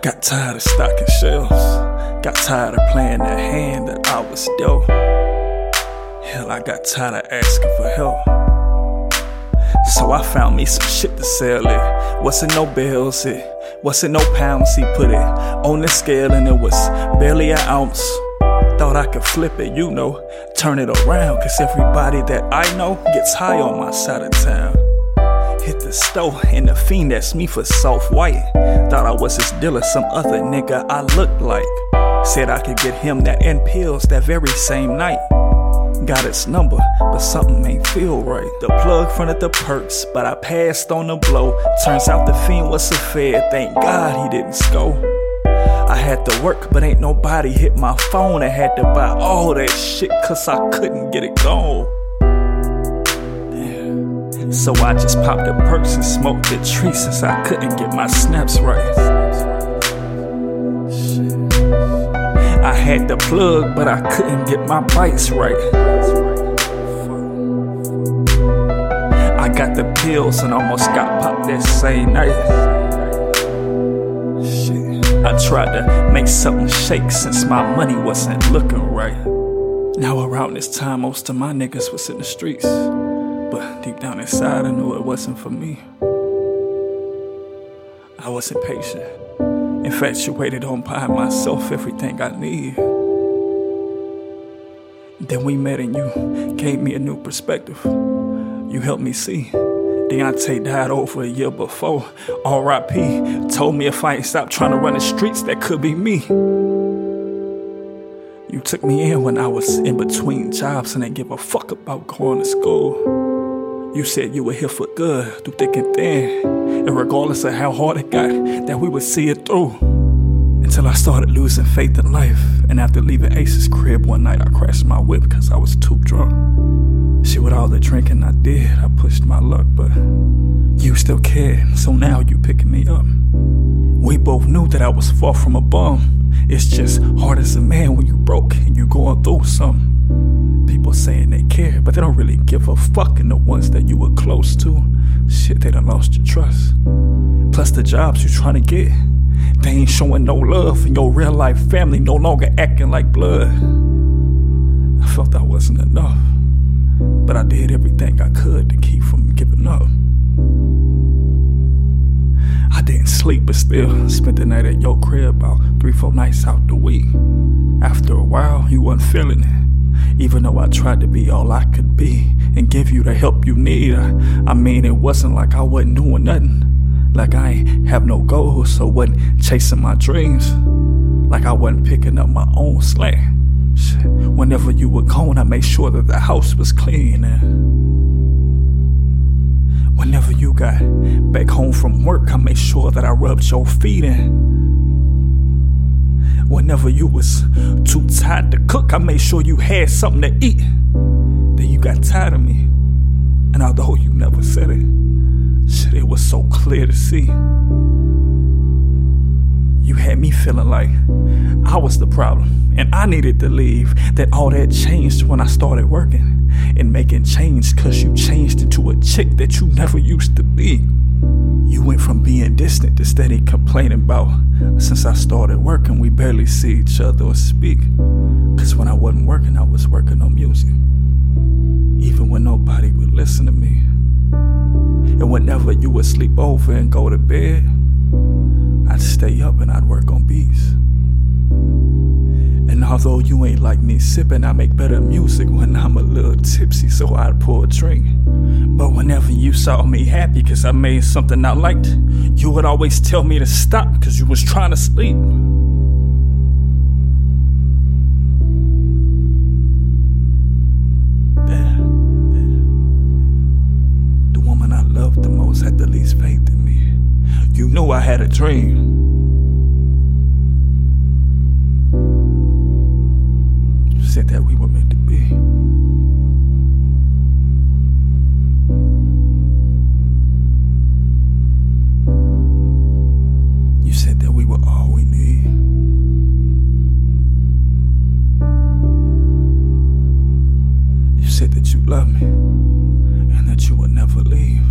Got tired of stocking shelves. Got tired of playing that hand that I was dealt. Hell, I got tired of asking for help. So I found me some shit to sell it. Wasn't no bills, it wasn't no pounds. He put it on the scale and it was barely an ounce. Thought I could flip it, you know, turn it around. Cause everybody that I know gets high on my side of town. Hit the stove and the fiend asked me for soft white. Thought I was his dealer, some other nigga I looked like. Said I could get him that and pills that very same night. Got his number, but something ain't feel right. The plug fronted the perks, but I passed on the blow. Turns out the fiend was a fed, thank God he didn't score. I had to work, but ain't nobody hit my phone. I had to buy all that shit cause I couldn't get it gone. So I just popped the perks and smoked the tree since I couldn't get my snaps right. I had the plug, but I couldn't get my bites right. I got the pills and almost got popped that same night. I tried to make something shake since my money wasn't looking right. Now around this time, most of my niggas was in the streets. But deep down inside, I knew it wasn't for me. I wasn't patient, infatuated on buying myself everything I need. Then we met and you gave me a new perspective. You helped me see. Deontay died over a year before. R.I.P. Told me if I ain't stopped trying to run the streets, that could be me. You took me in when I was in between jobs and didn't give a fuck about going to school. You said you were here for good, through thick and thin. And regardless of how hard it got, that we would see it through. Until I started losing faith in life. And after leaving Ace's crib one night, I crashed my whip because I was too drunk. Shit, with all the drinking I did, I pushed my luck, but you still cared, so now you picking me up. We both knew that I was far from a bum. It's just hard as a man when you broke and you going through something. People saying they care, but they don't really give a fuck. And the ones that you were close to, shit, they done lost your trust. Plus the jobs you trying to get, they ain't showing no love, and your real life family no longer acting like blood. I felt I wasn't enough. But I did everything I could to keep from giving up. I didn't sleep, but still spent the night at your crib about three, four nights out the week. After a while, you wasn't feeling it. Even though I tried to be all I could be and give you the help you need, I, I mean, it wasn't like I wasn't doing nothing. Like I ain't have no goals, so wasn't chasing my dreams. Like I wasn't picking up my own slack. Whenever you were gone, I made sure that the house was clean. And whenever you got back home from work, I made sure that I rubbed your feet in. Whenever you was too tired to cook, I made sure you had something to eat. Then you got tired of me. And although you never said it, shit, it was so clear to see. You had me feeling like I was the problem and I needed to leave. That all that changed when I started working and making change cause you changed into a chick that you never used to be. You went from being distant to steady complaining about since I started working, we barely see each other or speak. Cause when I wasn't working, I was working on music. Even when nobody would listen to me. And whenever you would sleep over and go to bed, I'd stay up and I'd work on beats. And although you ain't like me sipping, I make better music when I'm a little tipsy, so I'd pour a drink. But whenever you saw me happy cause I made something I liked, you would always tell me to stop cause you was trying to sleep. The woman I loved the most had the least faith in me. You knew I had a dream. said that we were meant to be. You said that we were all we need. You said that you love me and that you would never leave.